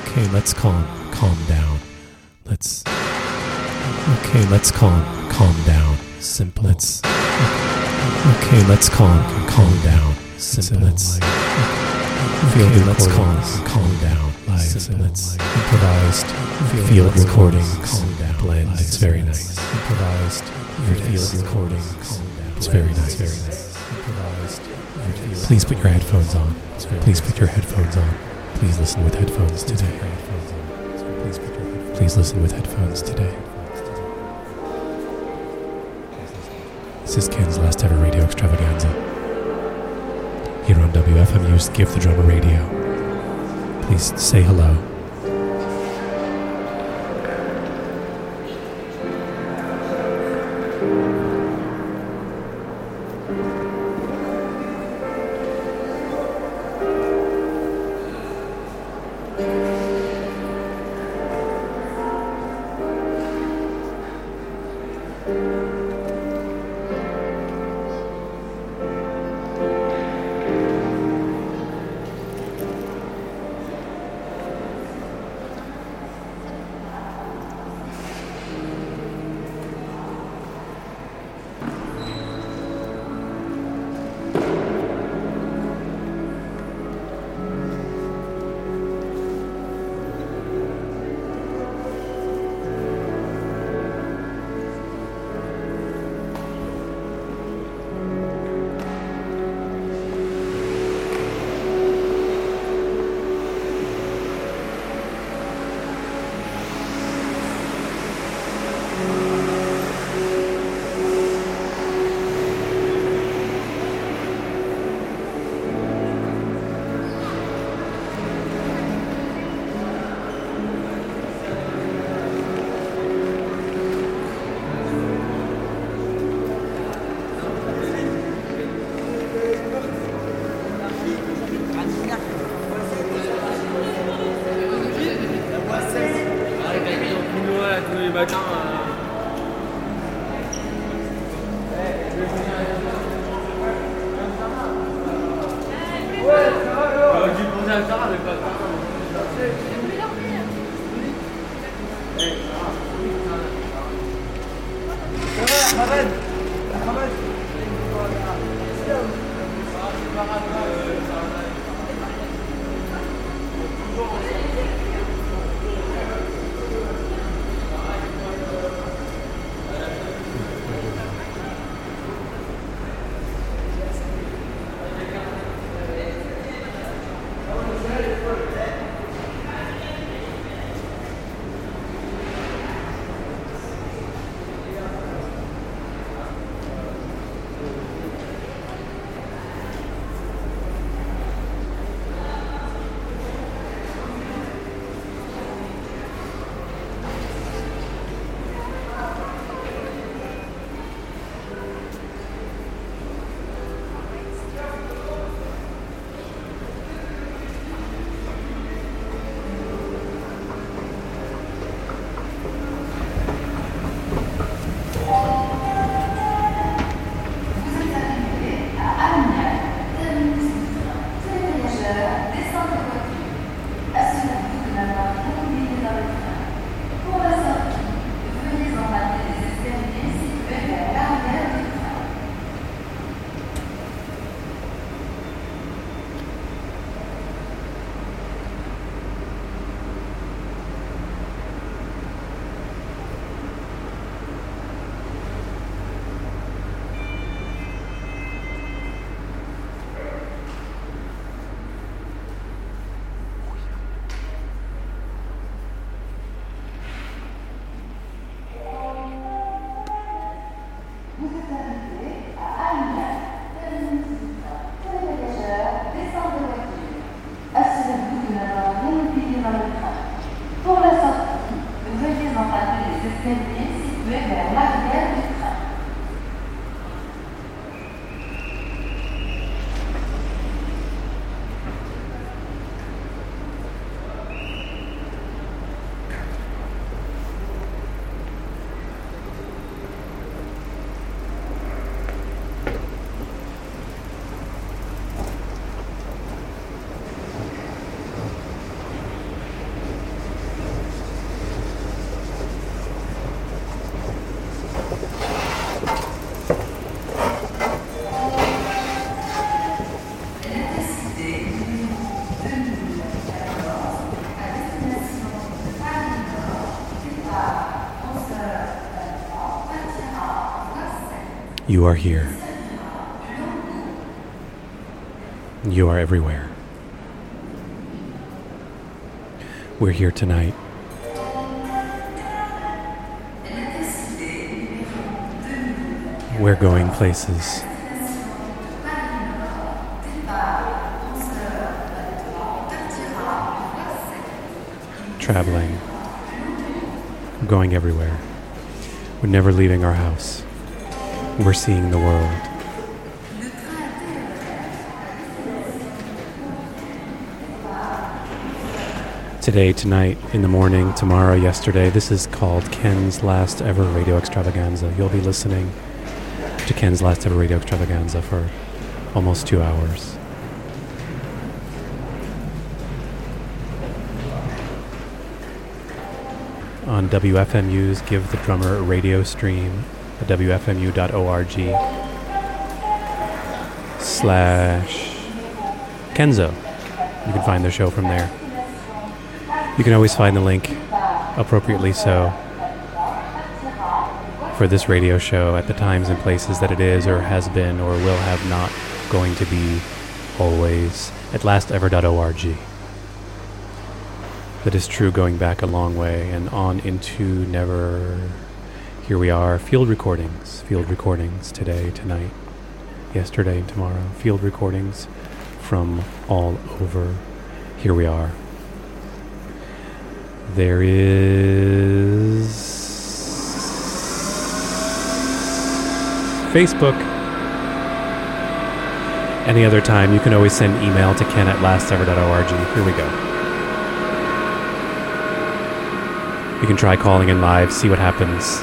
Okay, let's calm calm down. Let's Okay, let's calm calm down. Simple. Let's Okay, let's calm calm down. Simple. Let's Field okay, let's calm calm down. Live. Simple. Let's improvised field recording. Calm down. Blend. It's very nice. Improvised field recording. It's very nice. Very nice. Improvised. Please put your headphones on. Please put your headphones on. Please listen with headphones today. Please listen with headphones today. This is Ken's last ever radio extravaganza. Here on WFMU's Give the Drummer Radio. Please say hello. You are here. You are everywhere. We're here tonight. We're going places. Traveling. Going everywhere. We're never leaving our house. We're seeing the world. Today, tonight, in the morning, tomorrow, yesterday. This is called Ken's last ever radio extravaganza. You'll be listening to Ken's last ever radio extravaganza for almost two hours. On WFMU's Give the Drummer a radio stream at WFMU.org slash Kenzo. You can find the show from there. You can always find the link, appropriately so, for this radio show at the times and places that it is or has been or will have not going to be always at lastever.org. That is true going back a long way and on into never. Here we are, field recordings, field recordings today, tonight, yesterday, and tomorrow, field recordings from all over. Here we are. There is Facebook. Any other time, you can always send email to ken at lastever.org. Here we go. You can try calling in live, see what happens.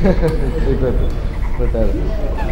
tu entra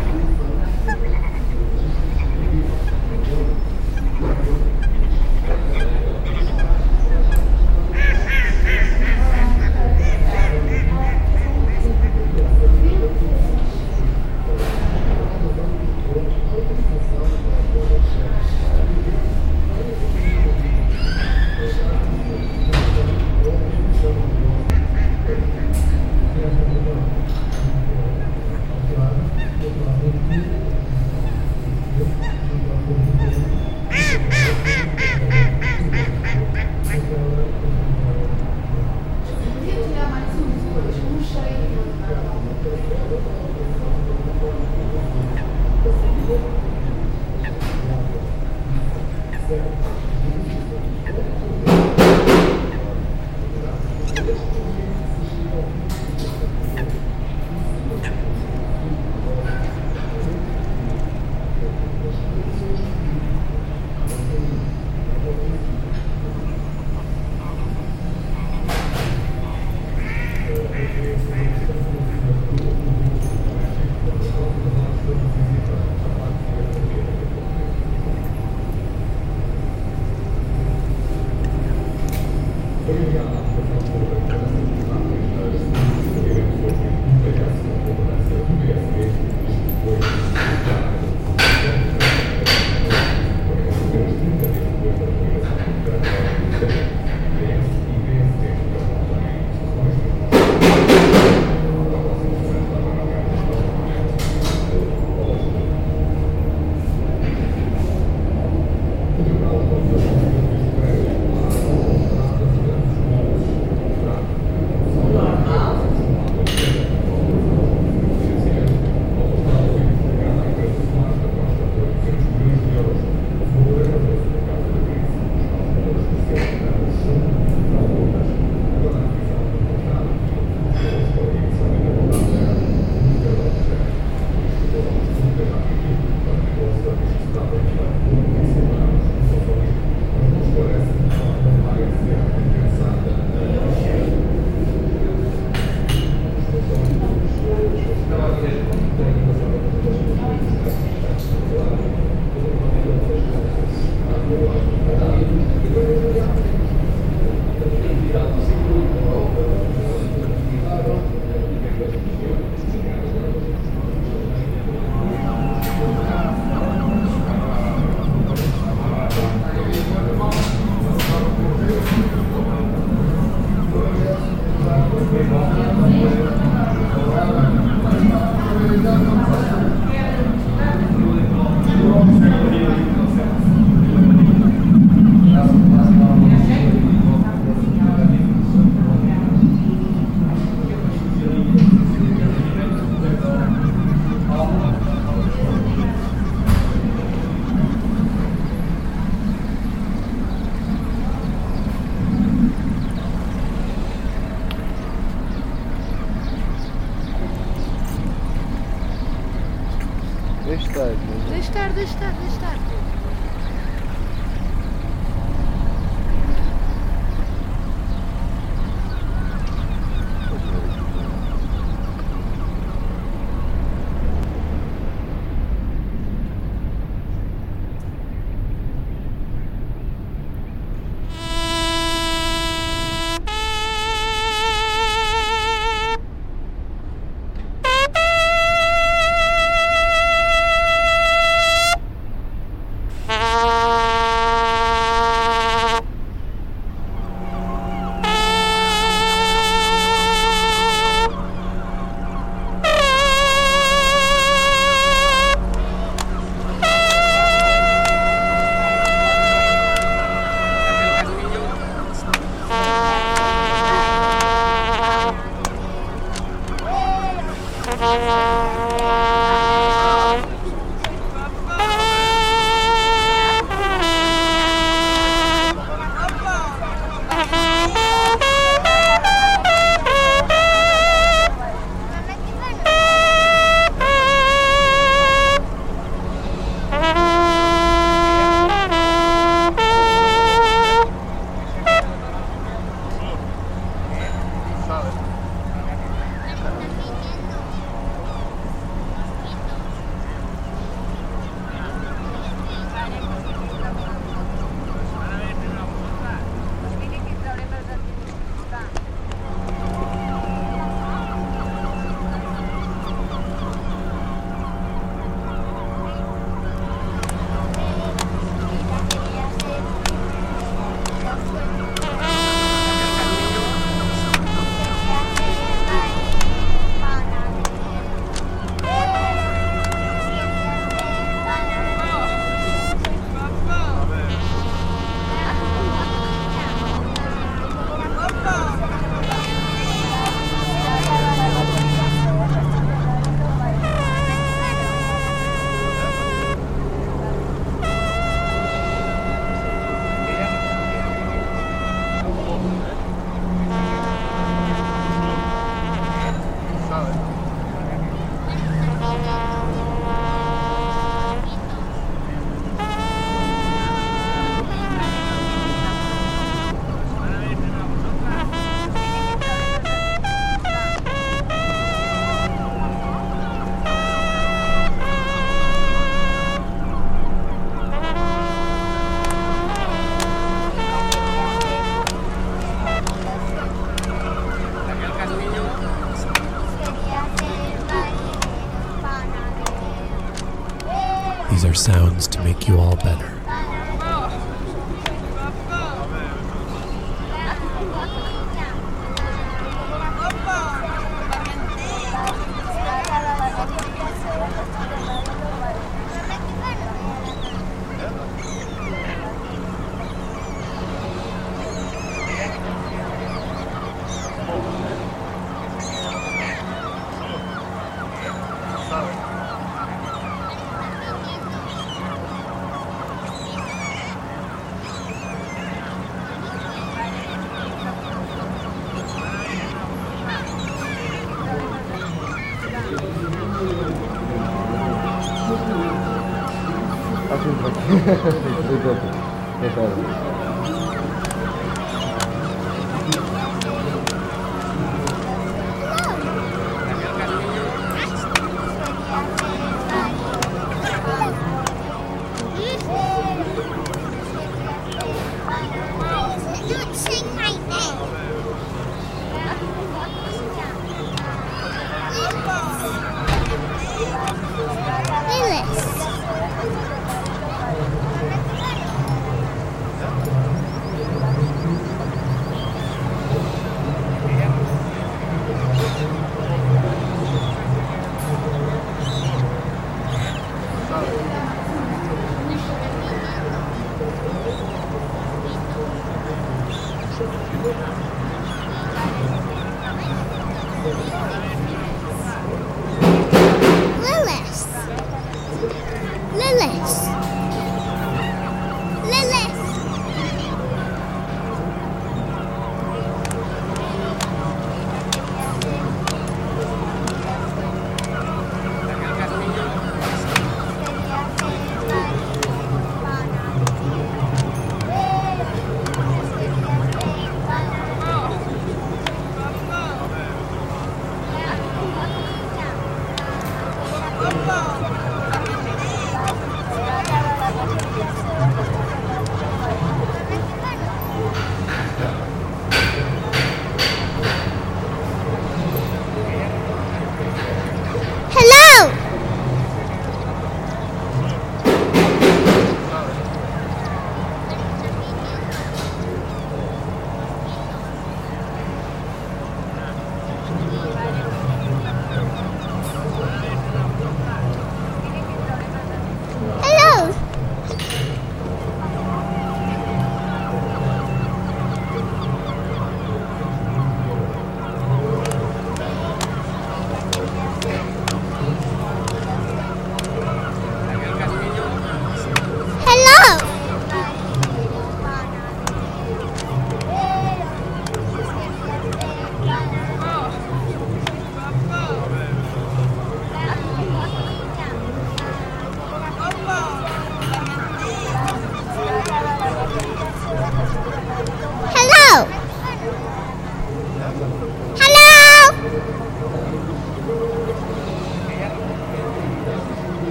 you all better.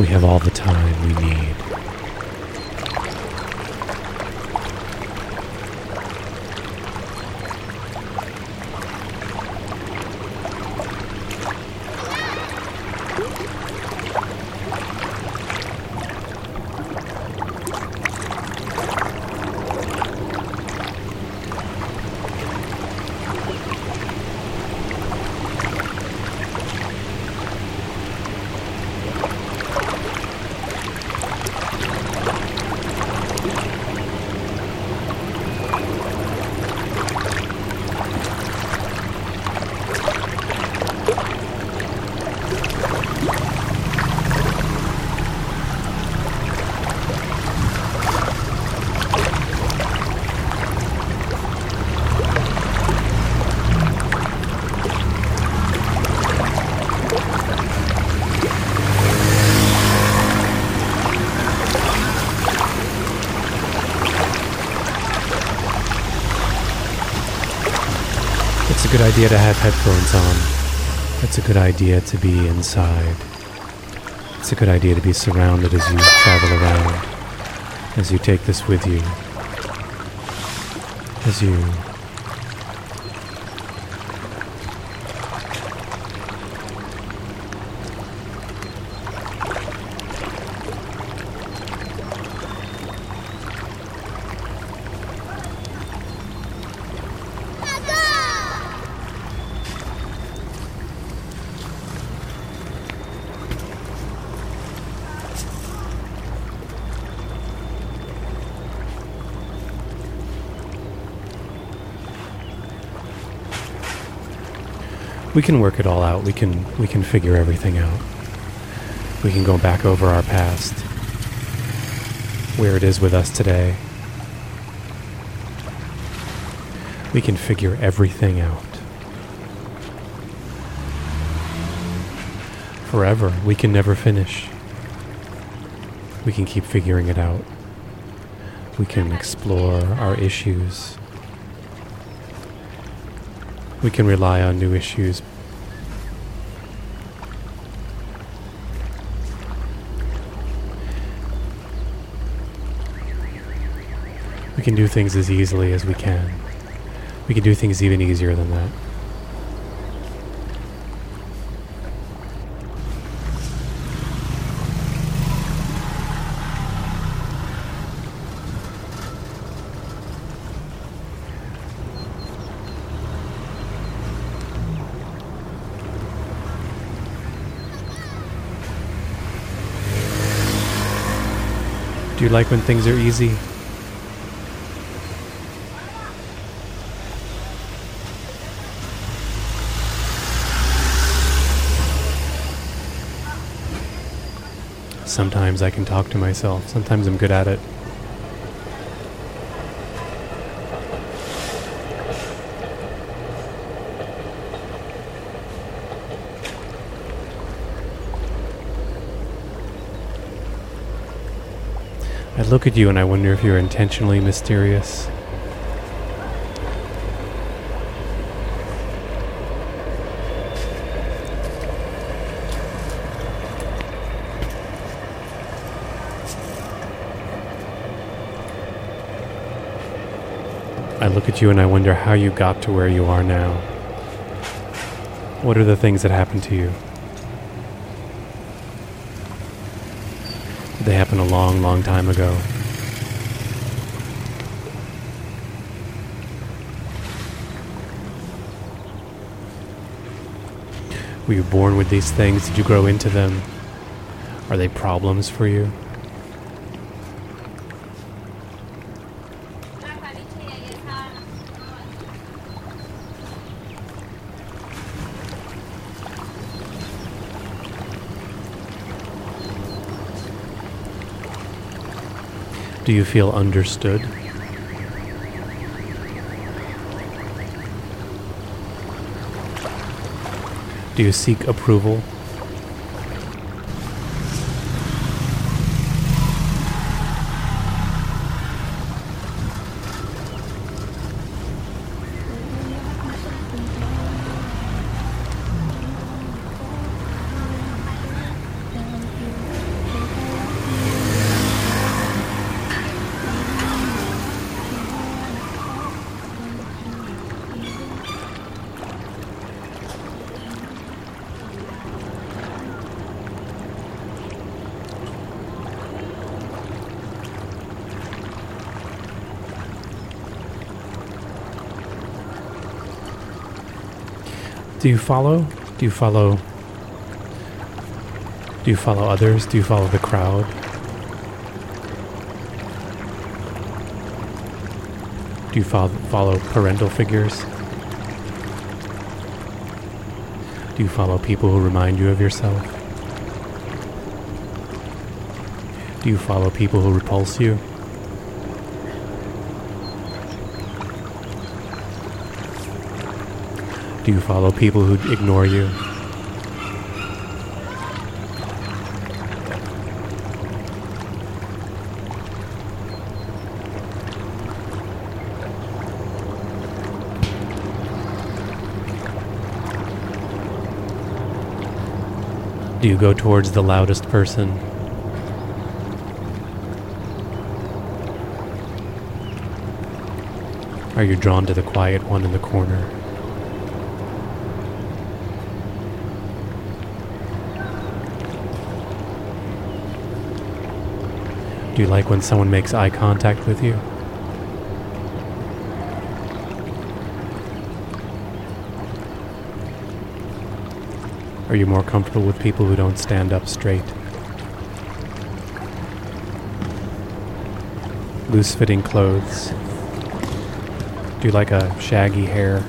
We have all the time we need. Idea to have headphones on. It's a good idea to be inside. It's a good idea to be surrounded as you travel around, as you take this with you, as you we can work it all out. We can we can figure everything out. We can go back over our past, where it is with us today. We can figure everything out. Forever, we can never finish. We can keep figuring it out. We can explore our issues. We can rely on new issues. We can do things as easily as we can. We can do things even easier than that. Like when things are easy? Sometimes I can talk to myself. Sometimes I'm good at it. I look at you and I wonder if you're intentionally mysterious. I look at you and I wonder how you got to where you are now. What are the things that happened to you? They happened a long, long time ago? Were you born with these things? Did you grow into them? Are they problems for you? Do you feel understood? Do you seek approval? Do you follow? Do you follow? Do you follow others? Do you follow the crowd? Do you follow, follow parental figures? Do you follow people who remind you of yourself? Do you follow people who repulse you? Do you follow people who ignore you? Do you go towards the loudest person? Are you drawn to the quiet one in the corner? Do you like when someone makes eye contact with you? Are you more comfortable with people who don't stand up straight? Loose fitting clothes. Do you like a shaggy hair?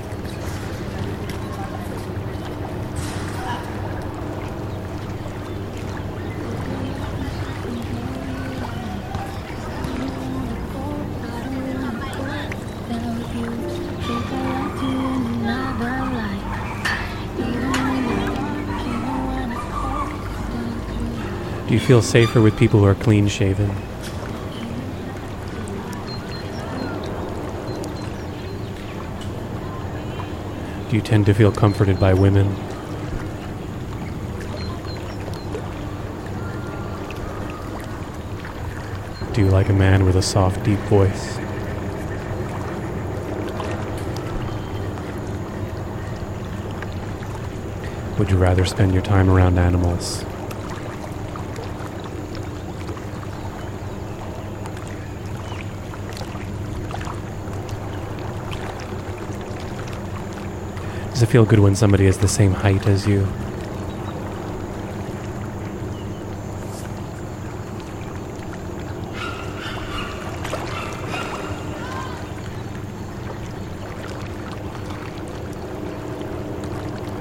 Do you feel safer with people who are clean shaven? Do you tend to feel comforted by women? Do you like a man with a soft, deep voice? Would you rather spend your time around animals? Does it feel good when somebody is the same height as you?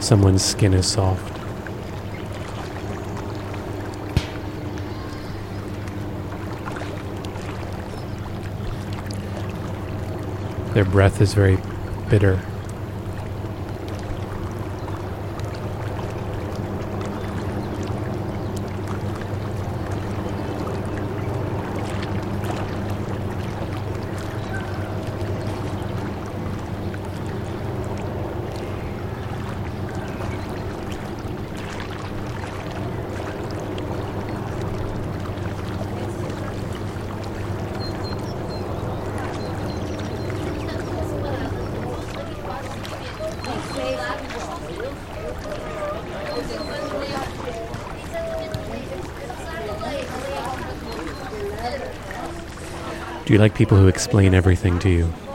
Someone's skin is soft. Their breath is very bitter. Like people who explain everything to you?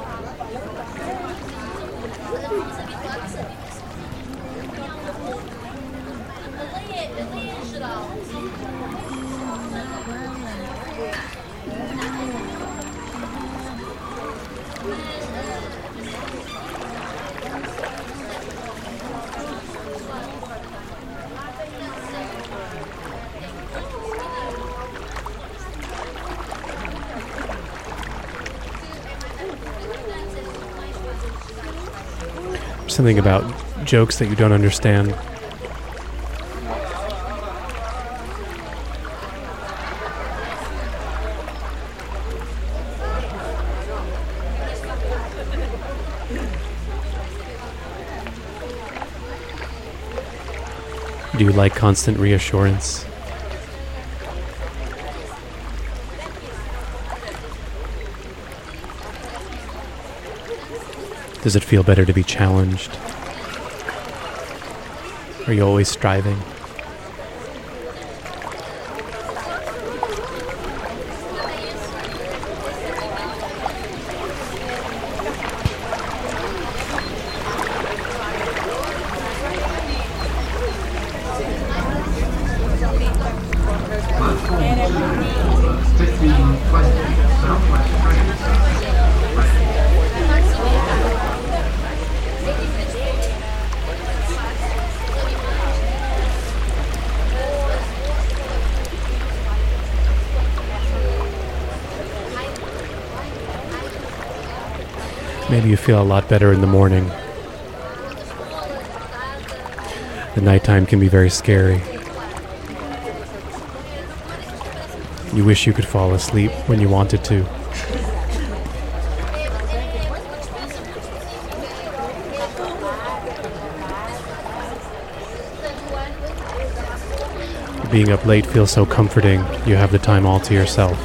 Something about jokes that you don't understand. Do you like constant reassurance? Does it feel better to be challenged? Are you always striving? Feel a lot better in the morning. The nighttime can be very scary. You wish you could fall asleep when you wanted to. Being up late feels so comforting. You have the time all to yourself.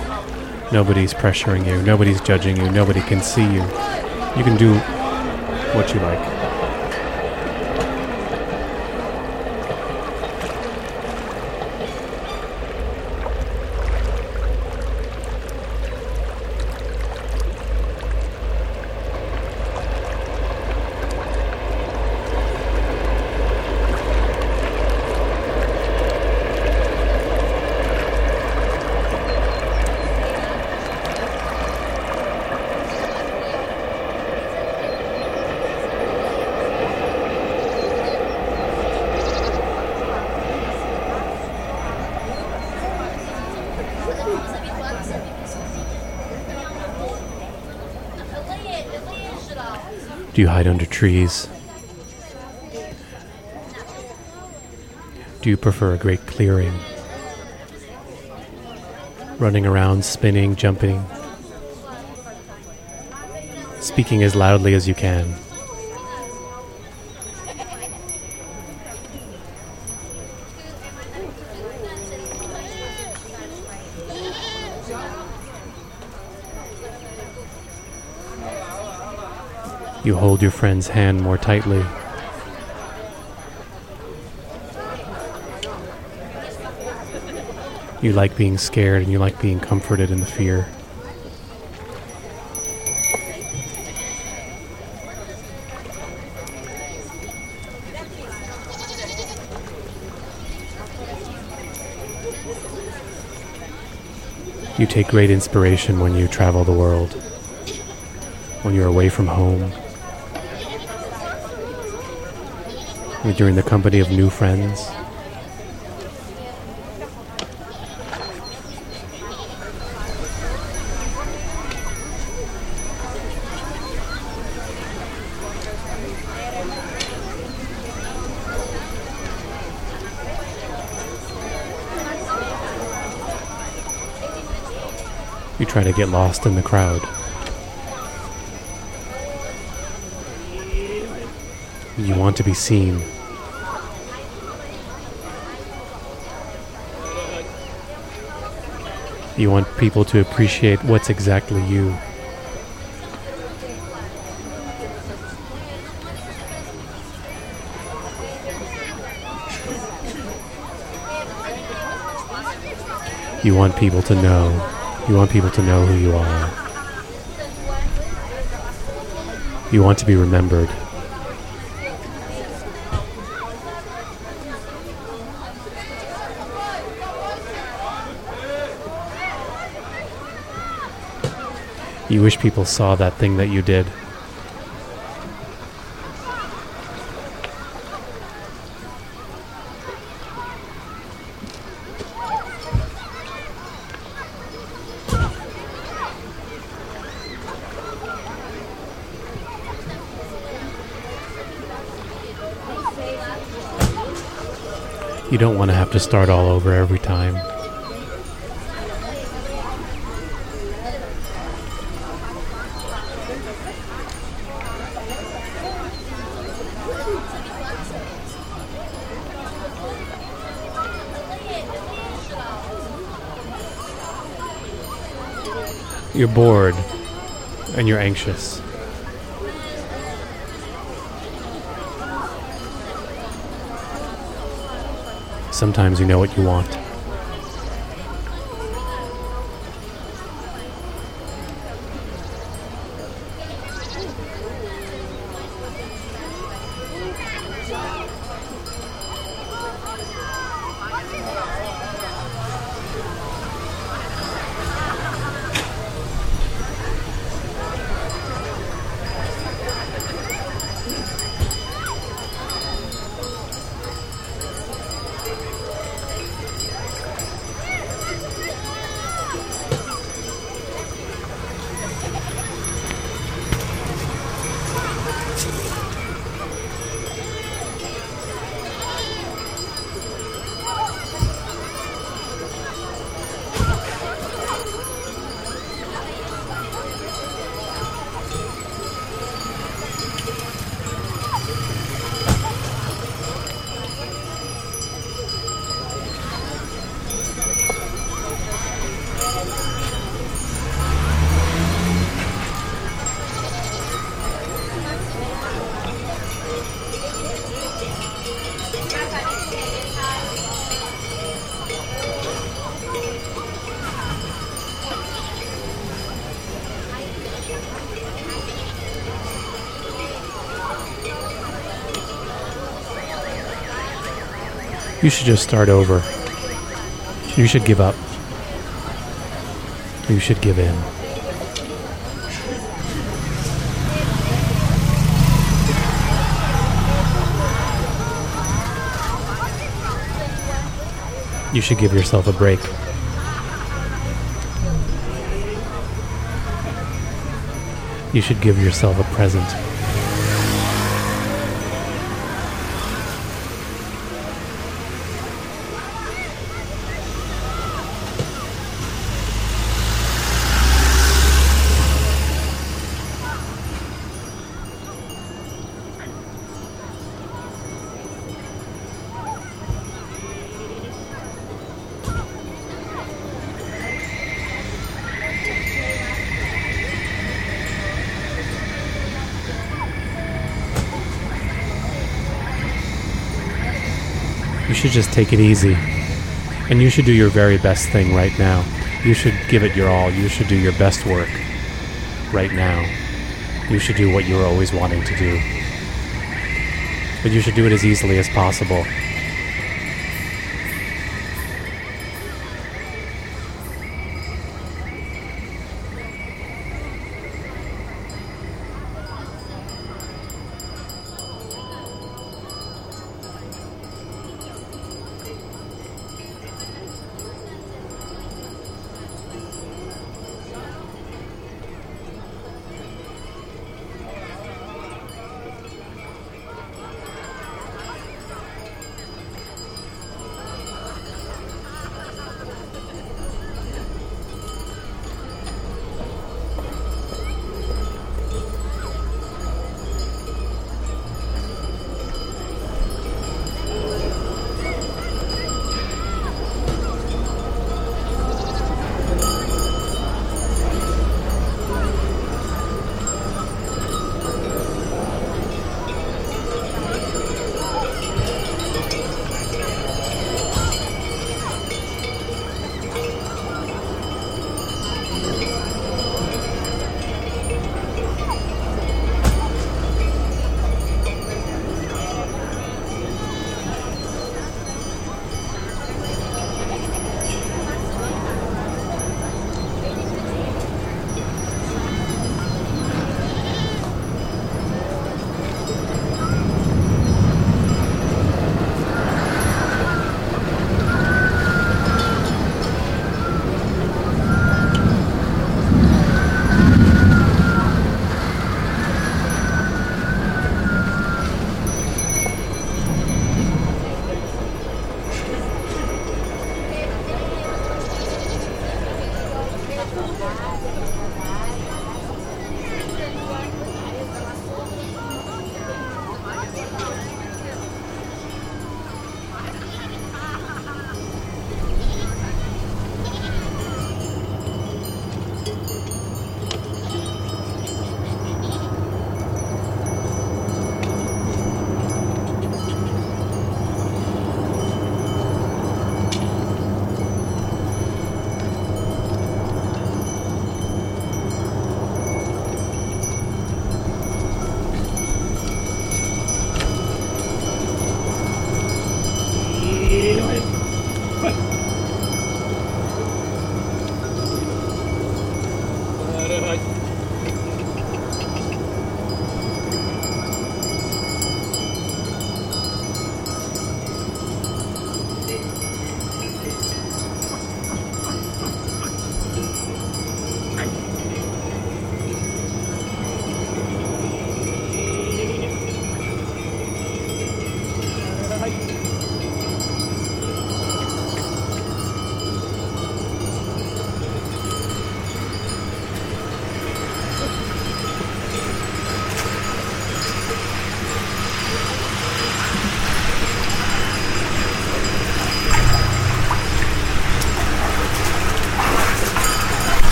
Nobody's pressuring you, nobody's judging you, nobody can see you. You can do what you like. Do you hide under trees? Do you prefer a great clearing? Running around, spinning, jumping, speaking as loudly as you can. You hold your friend's hand more tightly. You like being scared and you like being comforted in the fear. You take great inspiration when you travel the world, when you're away from home, when you're in the company of new friends. You try to get lost in the crowd. You want to be seen. You want people to appreciate what's exactly you. You want people to know. You want people to know who you are. You want to be remembered. You wish people saw that thing that you did. You don't want to have to start all over every time. You're bored and you're anxious. Sometimes you know what you want. You should just start over. You should give up. You should give in. You should give yourself a break. You should give yourself a present. Should just take it easy. And you should do your very best thing right now. You should give it your all. You should do your best work right now. You should do what you're always wanting to do. But you should do it as easily as possible.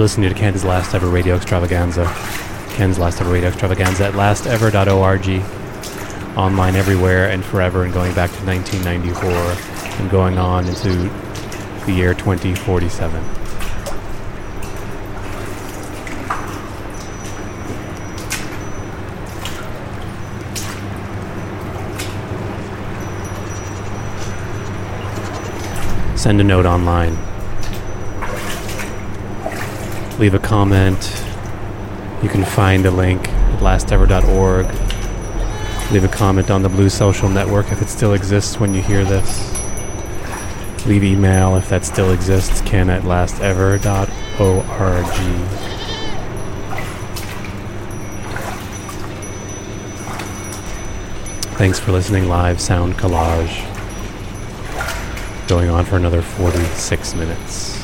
You're listening to Ken's last ever radio extravaganza. Ken's Last Ever Radio Extravaganza at lastever.org. Online everywhere and forever, and going back to 1994 and going on into the year 2047. Send a note online. Leave a comment. You can find a link at lastever.org. Leave a comment on the Blue Social Network if it still exists when you hear this. Leave email if that still exists, ken at lastever.org. Thanks for listening live sound collage. Going on for another 46 minutes.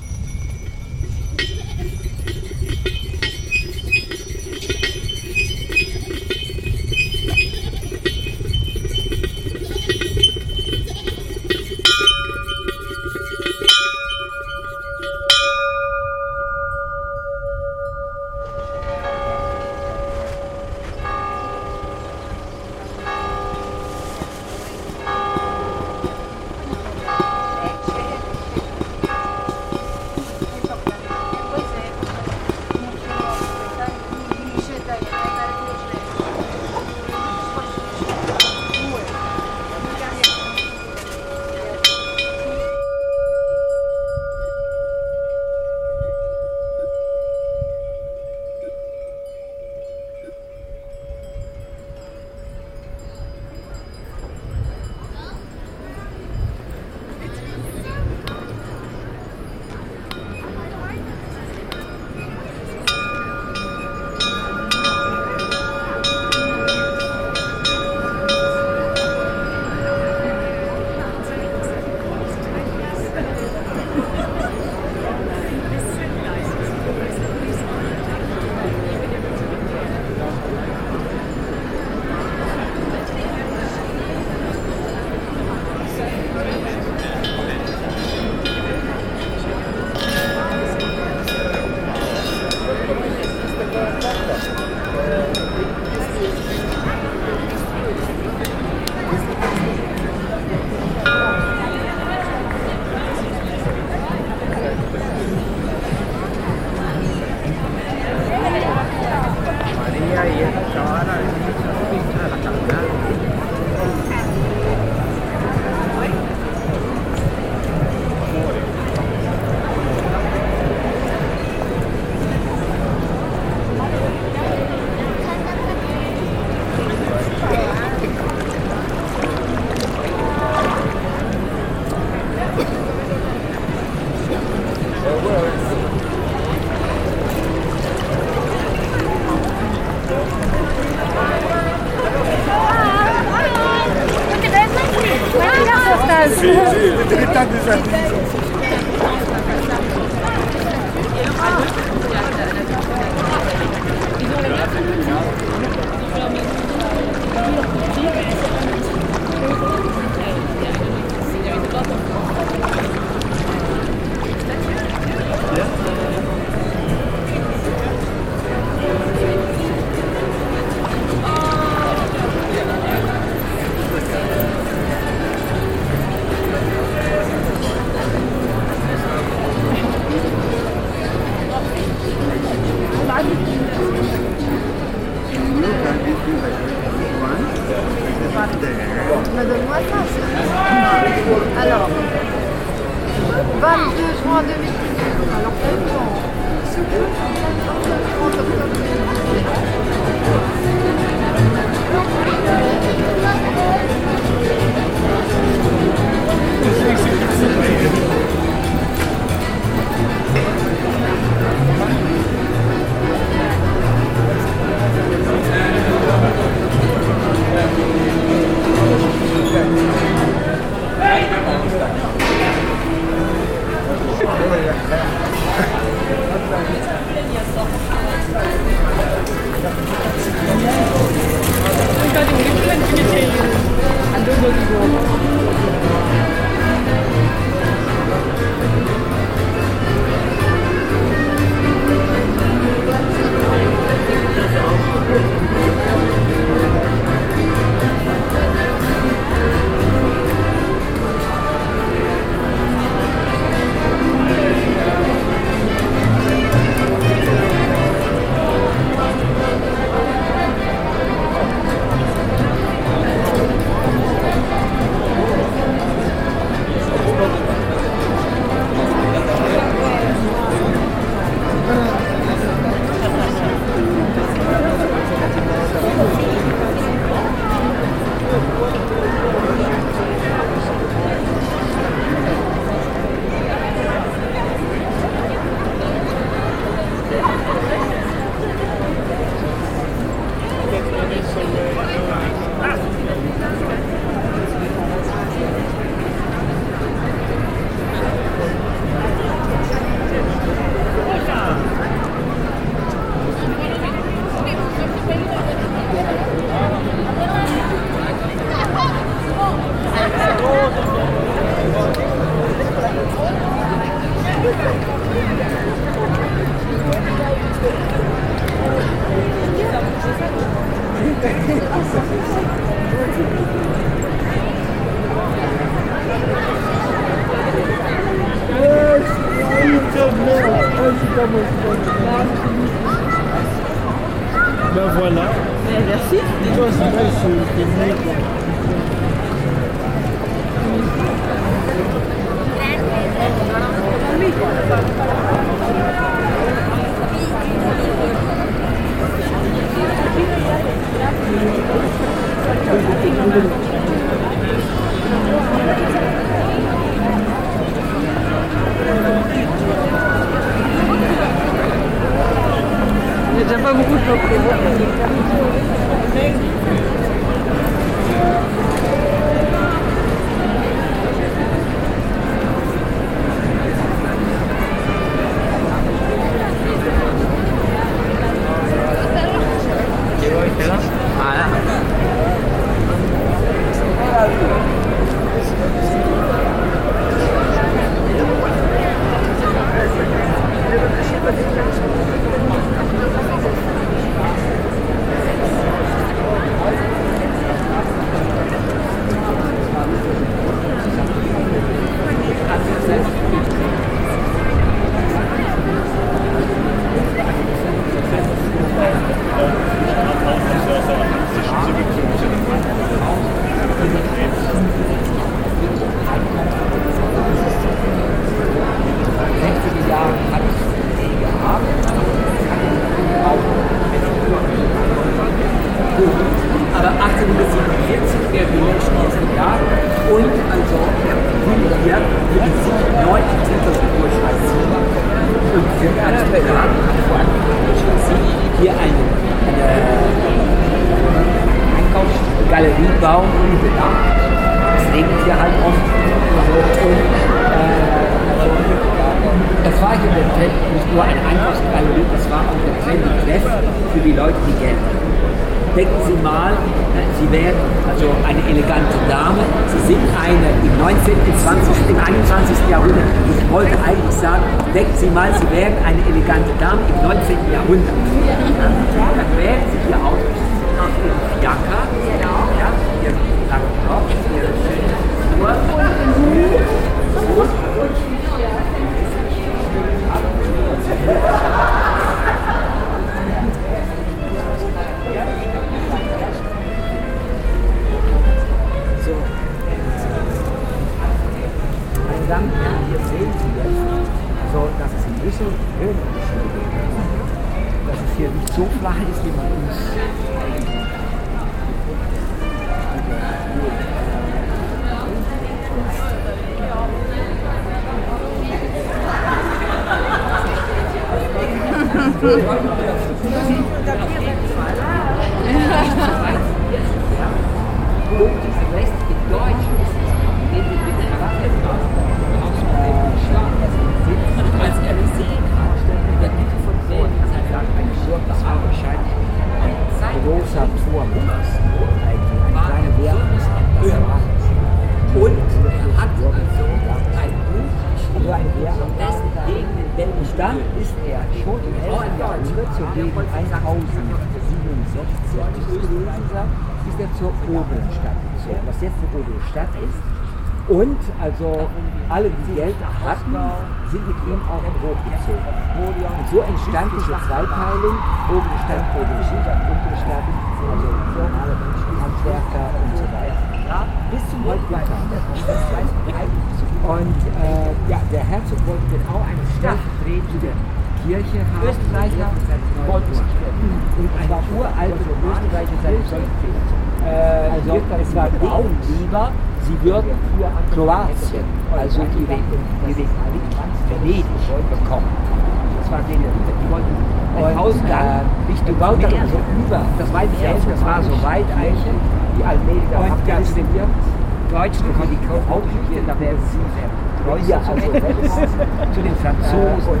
Zu den Franzosen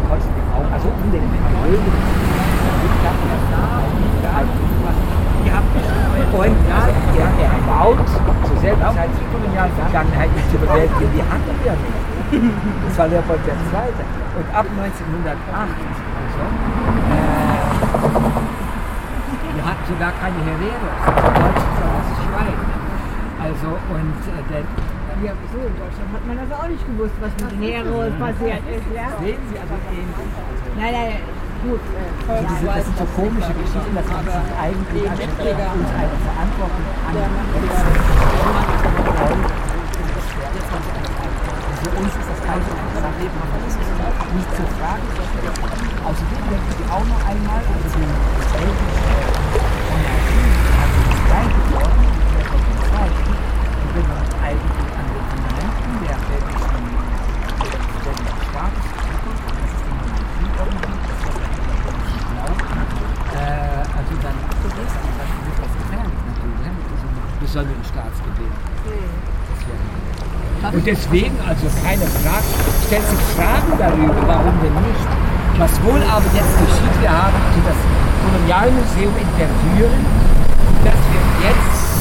also um den Vermögen, und ja, er, er baut zur selben Zeit die koloniale Vergangenheit nicht zu bewältigen, die hatten wir nicht. Das war Leopold II. Und ab 1908 also, äh, wir hatten sogar keine Hereros, Deutschen, sondern das Schwein. Also, und äh, der, Ja, so in Deutschland hat man das auch nicht gewusst, was mit den Heros passiert ist, ja? sehen Sie also ähnlich. Nein, nein, gut. Äh, Diese, das sind so komische Geschichten, dass man sich eigentlich uns eine Verantwortung Für uns ist das keine Sache, nicht zu fragen. Außerdem denken Sie auch noch einmal an den belgischen Monarchie, also das Gleiche geworden, der Zeit, wenn man eigentlich an den Fundamenten der belgischen Staates das ist die Monarchie irgendwie, das wir eigentlich glauben, äh, also dann abgerissen, dann wird das gefährlich natürlich, ne, mit diesem besonderen Staatsgebilde. Und deswegen, also keine Frage, stellt sich Fragen darüber, warum denn nicht. Was wohl aber jetzt geschieht, wir haben also das Kolonialmuseum in Tervuren, das wir jetzt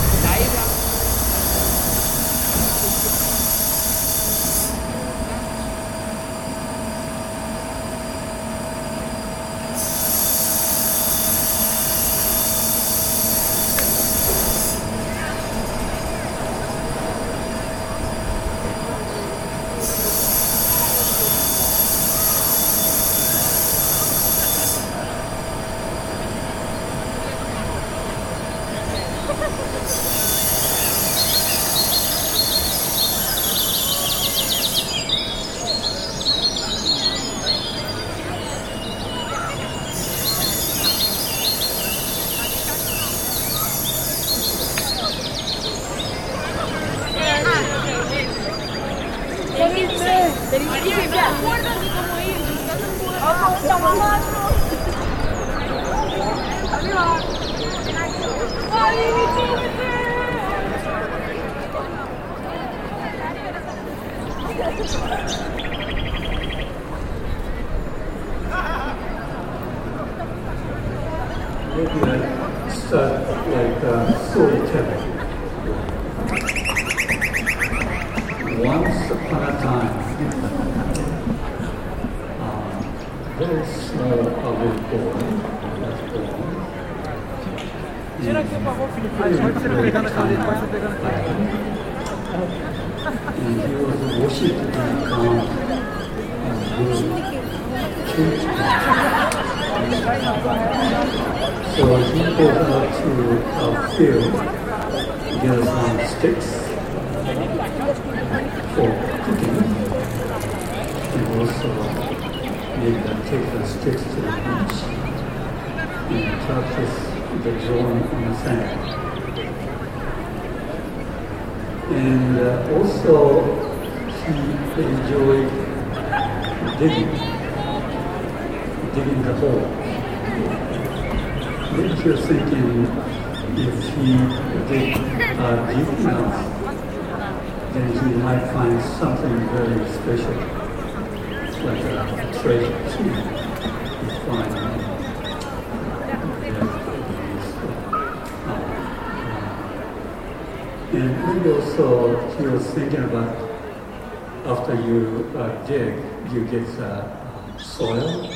you get uh, uh, soil,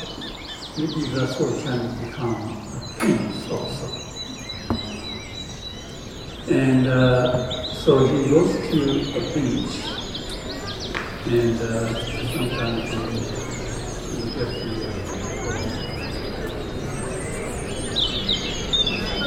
maybe that's what can become a. And uh, so he goes to a beach, and uh, sometimes he, he gets the uh,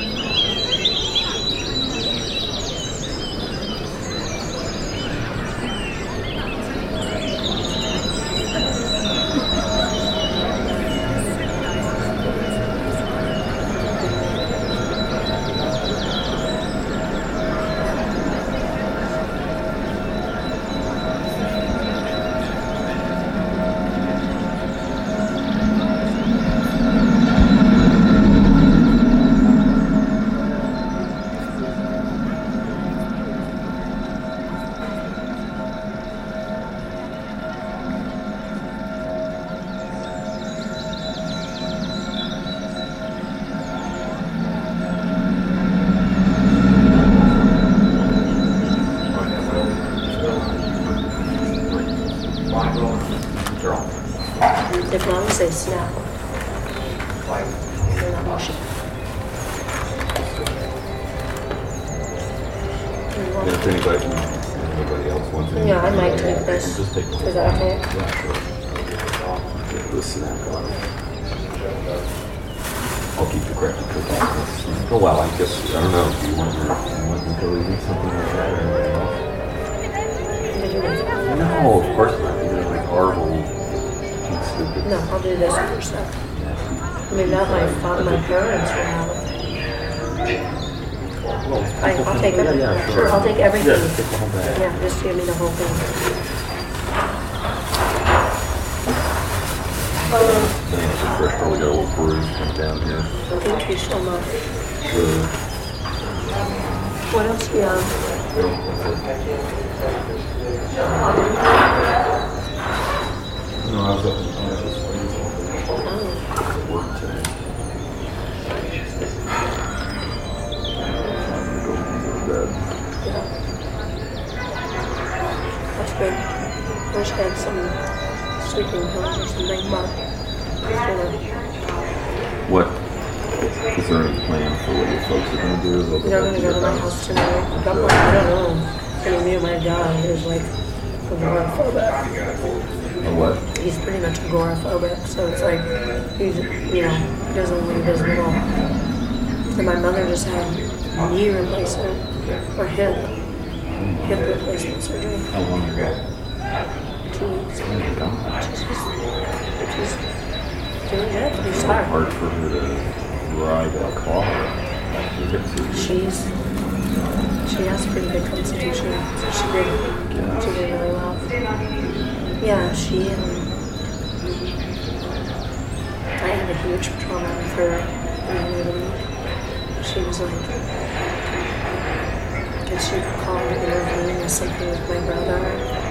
she call to intervene with something with my brother?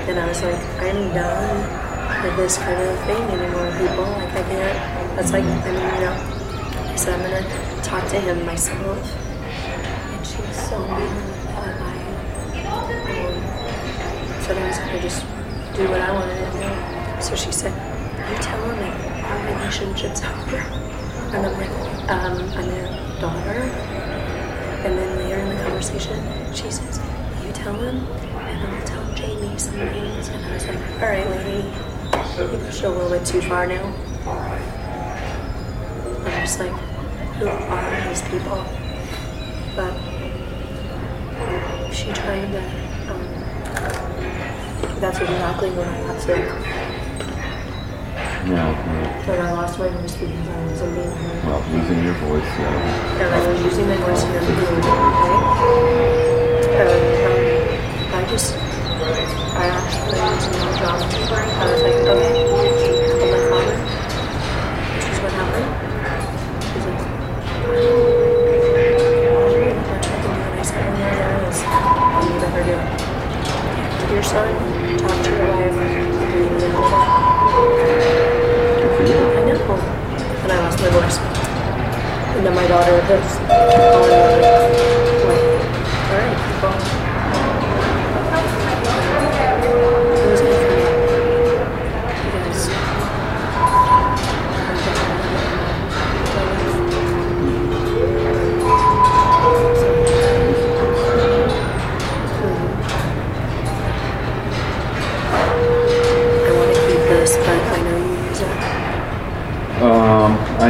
And I was like, I'm done with this kind of thing anymore, people. Like, I can't. That's like, I mean, you know. So I'm gonna talk to him myself. And she was so mean um, said I was gonna just do what I wanted to do. So she said, You tell him that our relationship's over. And I'm like, um, I'm their daughter. And then later in the conversation, she says, You tell him, and I'll tell Jamie some things. And I was like, All right, lady. You pushed a little bit too far now. And I'm just like, Who are these people? But she tried to. Um, that's exactly when I got sick. Yeah. When I lost my voice because I was in being heard. Well, losing your voice, yeah. And I was using my voice here to And um, I just, I actually was in my job. I was like, okay, call my father. This is what happened. He's like, to do it. I said, oh, yeah, there is. And better do. To your son, to your wife, and. I know. And I lost my voice. And then my daughter was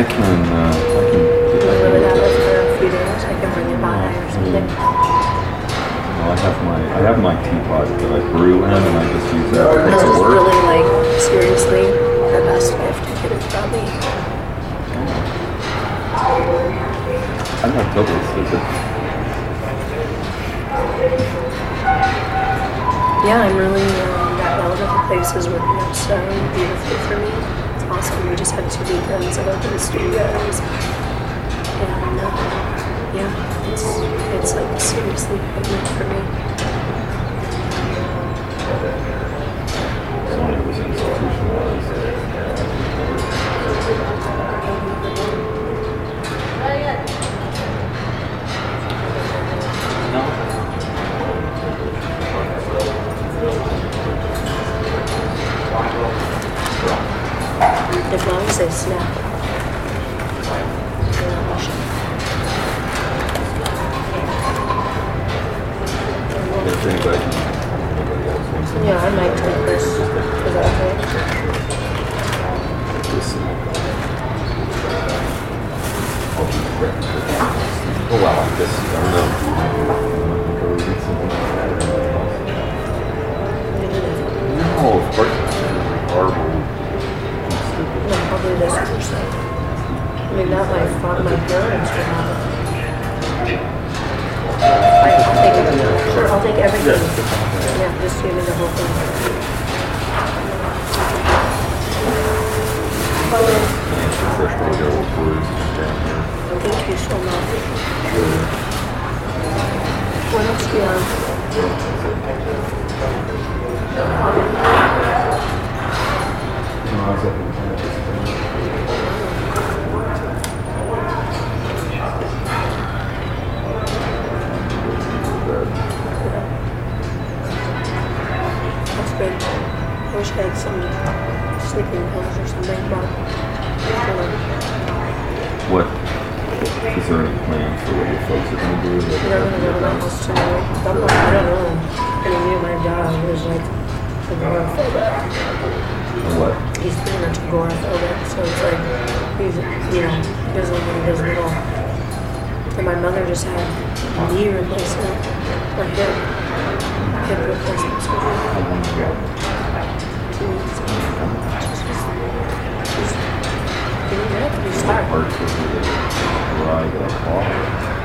can, uh, I can, You I live can it out look at for a few days. I can bring it by or something. Well, I have my, I have my teapot that I brew in, and I just use that. Well, this is really like seriously the best gift you could have brought me. I'm not totally stupid. Yeah, I'm really um, that all of places working out so beautifully for me. It's awesome. We just had two weekends of open studios, and uh, yeah, it's it's like seriously pregnant for me. Institutionalized. ですか？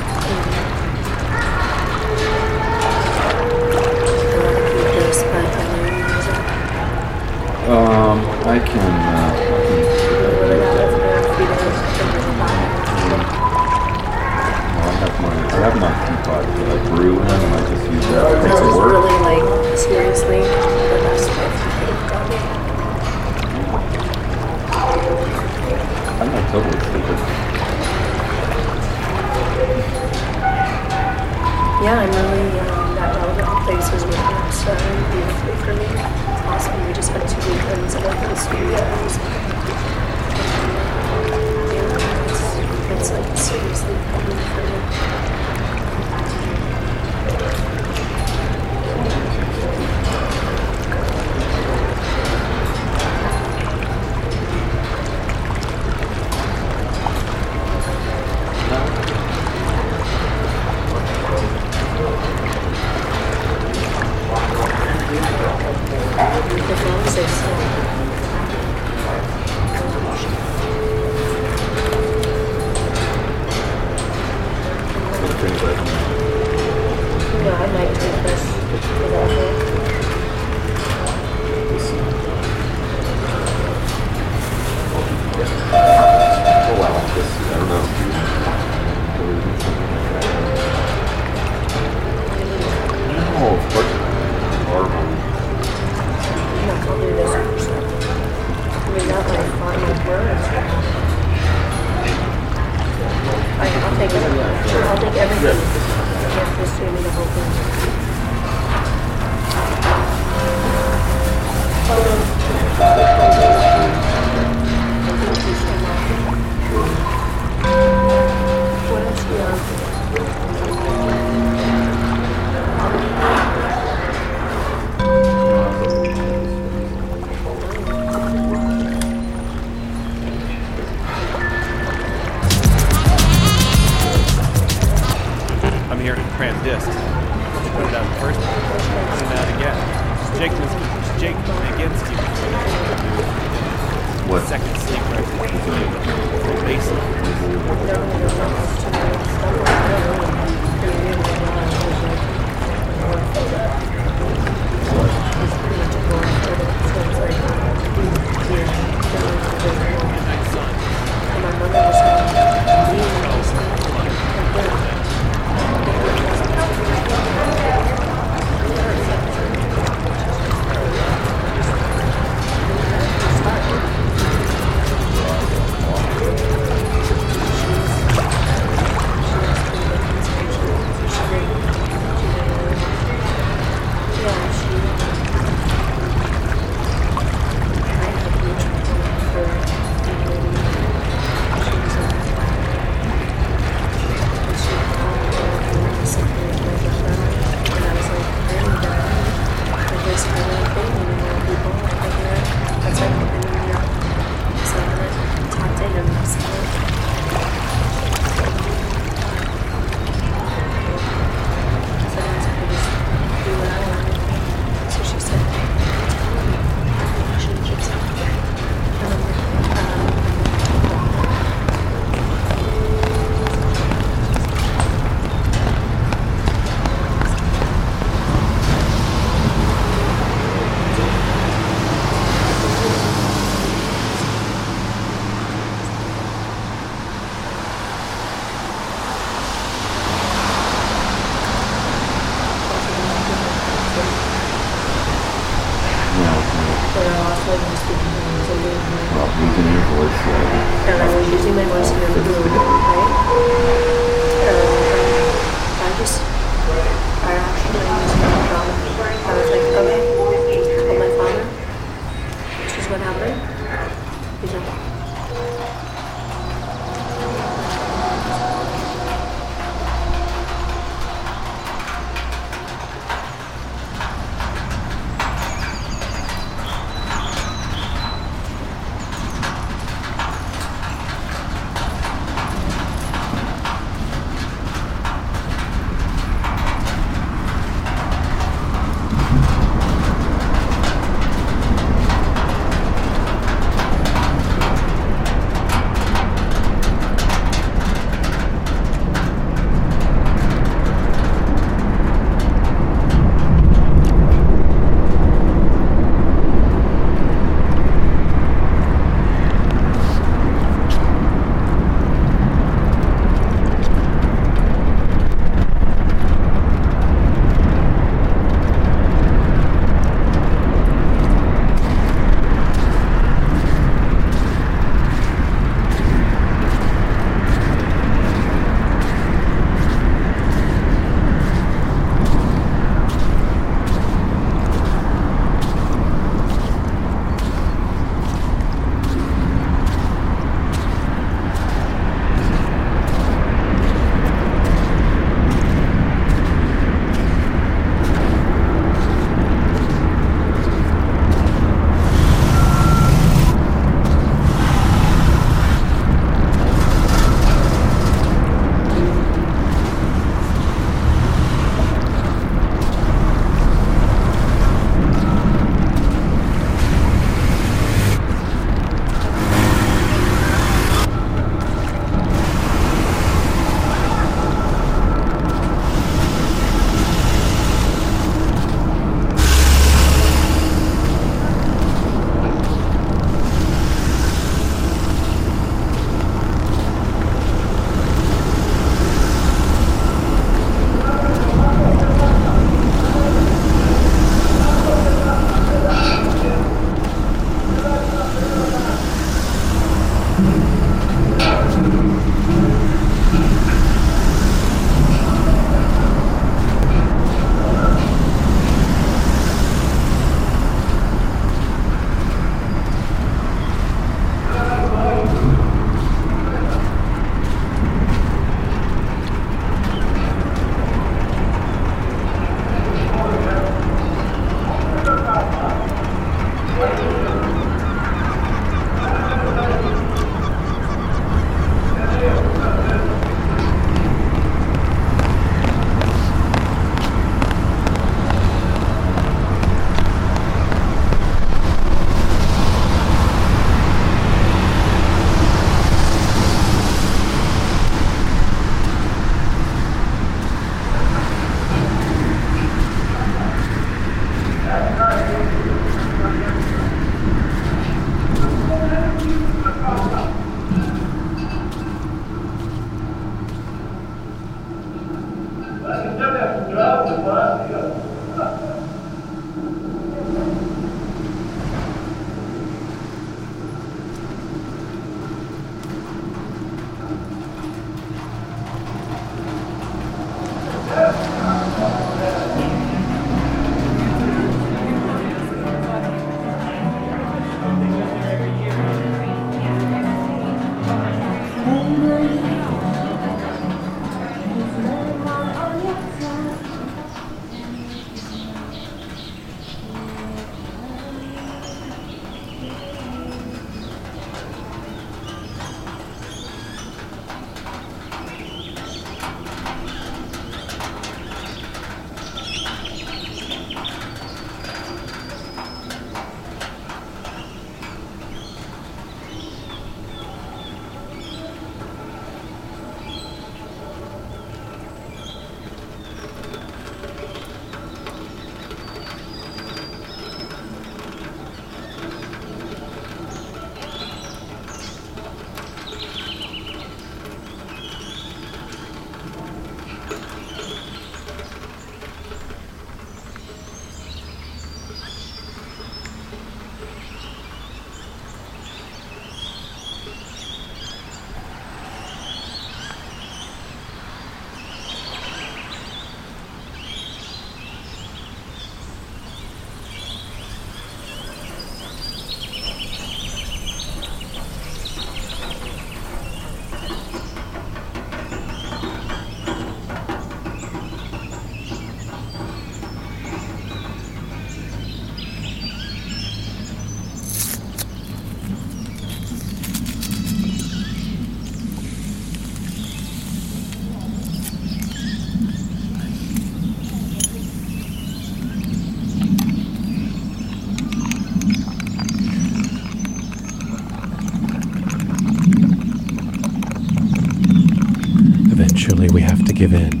Eventually, we have to give in.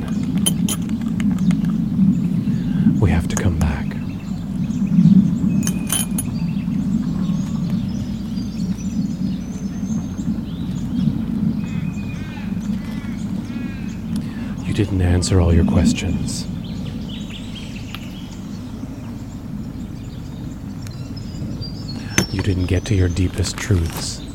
We have to come back. You didn't answer all your questions. You didn't get to your deepest truths.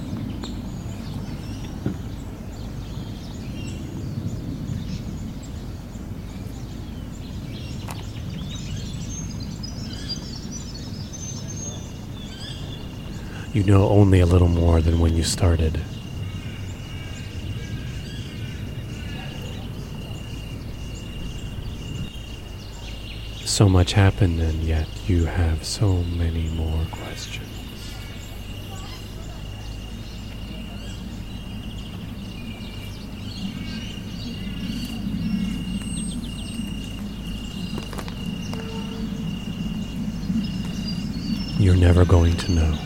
You know only a little more than when you started. So much happened, and yet you have so many more questions. You're never going to know.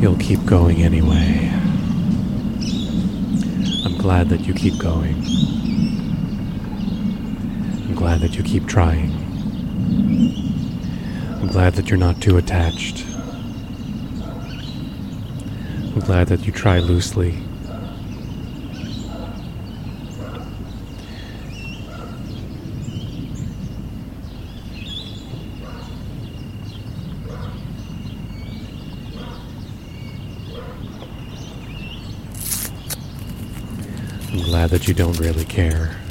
You'll keep going anyway. I'm glad that you keep going. I'm glad that you keep trying. I'm glad that you're not too attached. I'm glad that you try loosely. I'm glad that you don't really care.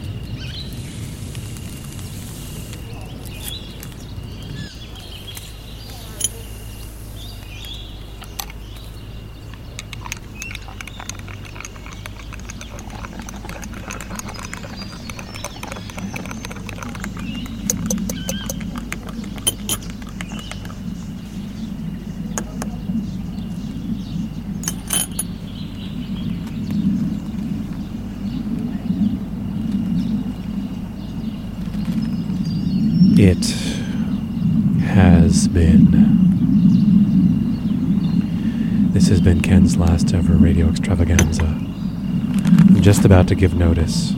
give notice.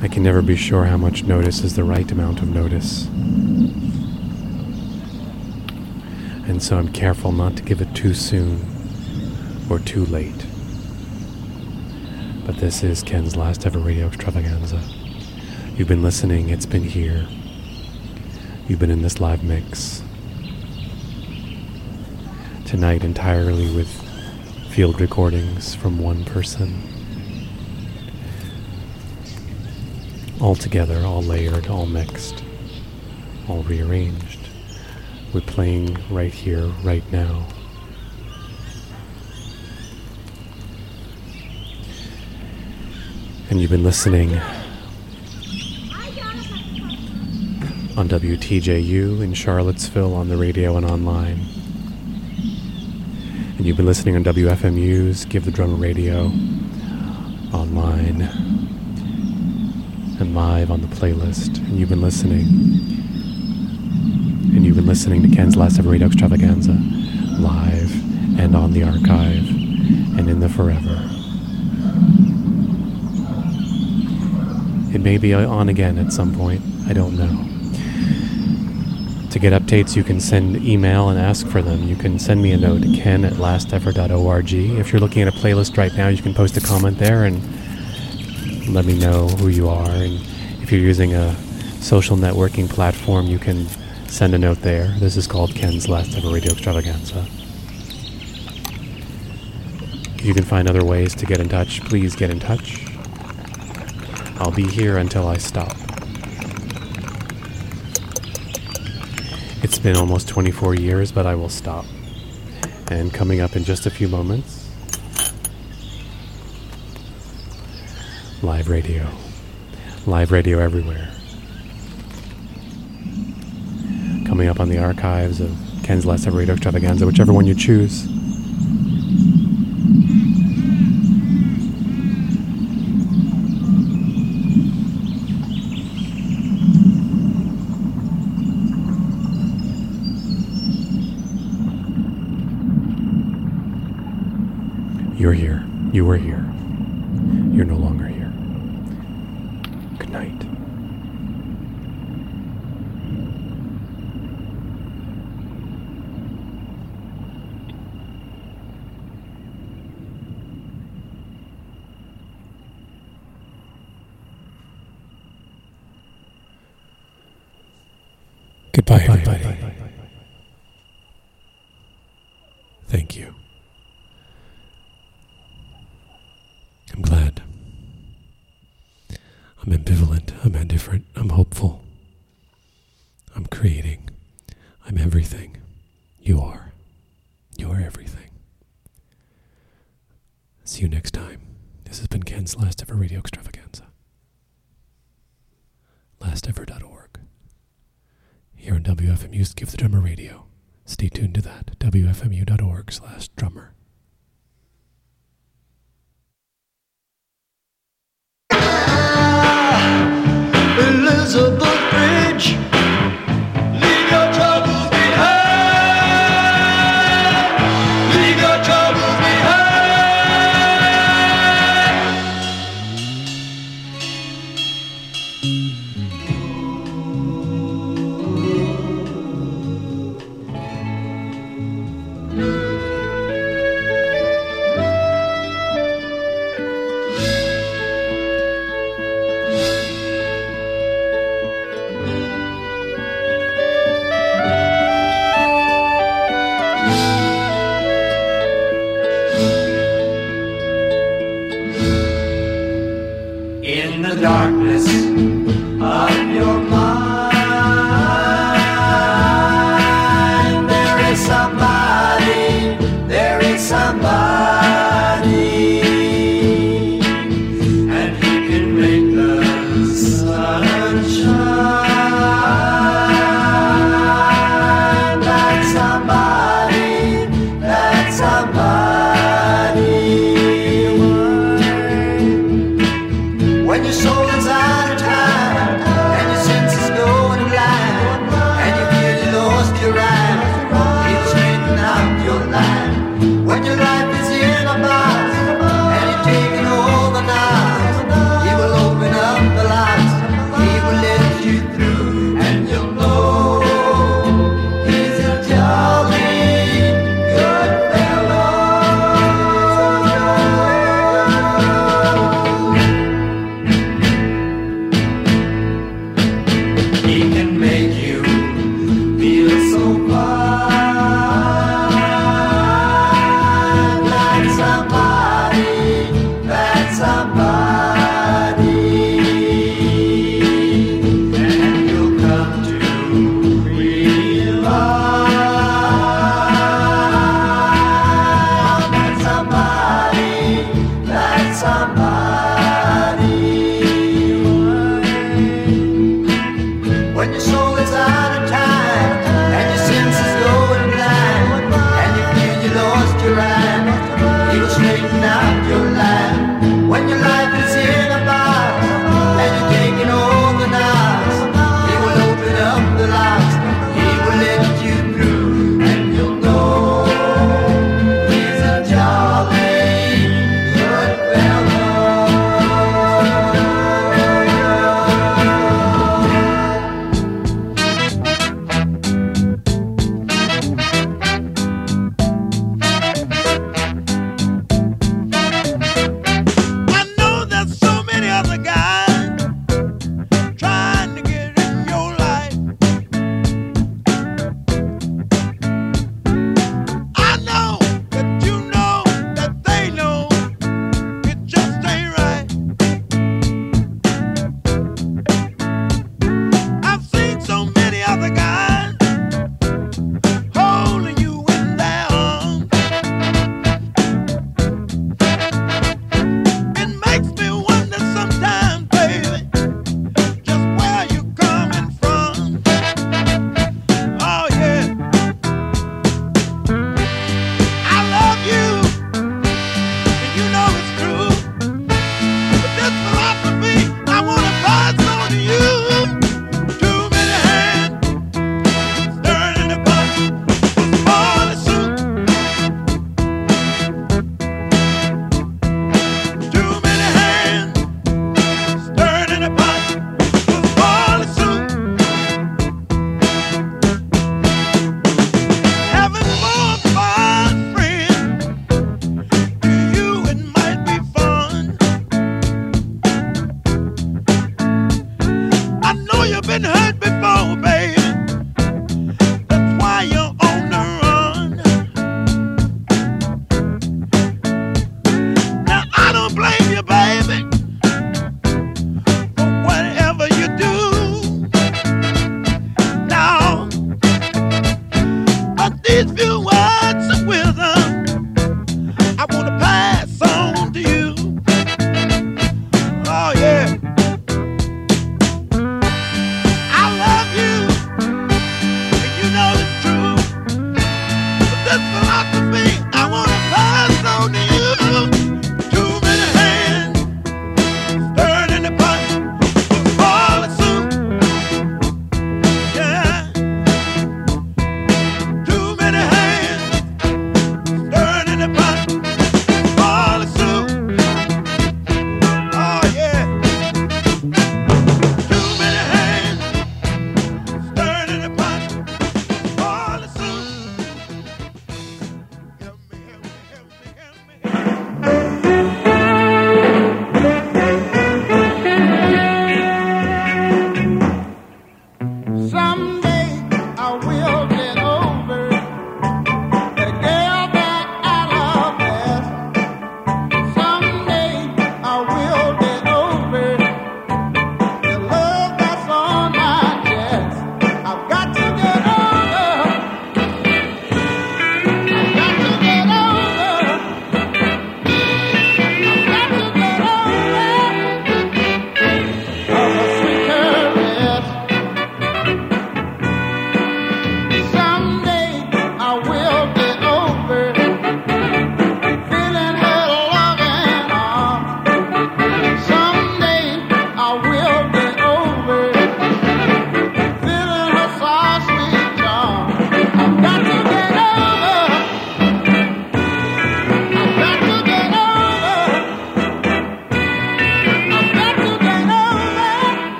I can never be sure how much notice is the right amount of notice. And so I'm careful not to give it too soon or too late. But this is Ken's last ever radio extravaganza. You've been listening, it's been here. You've been in this live mix. Tonight, entirely with field recordings from one person. All together, all layered, all mixed, all rearranged. We're playing right here, right now. And you've been listening on WTJU in Charlottesville on the radio and online. And you've been listening on WFMU's Give the Drummer Radio online and live on the playlist. And you've been listening. And you've been listening to Ken's Last Ever Radio Extravaganza live and on the archive and in the forever. It may be on again at some point. I don't know. To get updates, you can send email and ask for them. You can send me a note, ken at lastever.org. If you're looking at a playlist right now, you can post a comment there and let me know who you are. And if you're using a social networking platform, you can send a note there. This is called Ken's Last Ever Radio Extravaganza. You can find other ways to get in touch, please get in touch. I'll be here until I stop. It's been almost 24 years, but I will stop. And coming up in just a few moments, live radio. Live radio everywhere. Coming up on the archives of Ken's Last Ever Radio Extravaganza, whichever one you choose. You're here. You were here. You're no longer here. Good night. Goodbye, everybody you. I'm glad. I'm ambivalent. I'm indifferent. I'm hopeful. I'm creating. I'm everything. You are. You are everything. See you next time. This has been Ken's last ever radio extravaganza. Lastever.org. Here on WFMU's Give the Drummer Radio. Stay tuned to that. WFMU.org slash drummer. Elizabeth Bridge.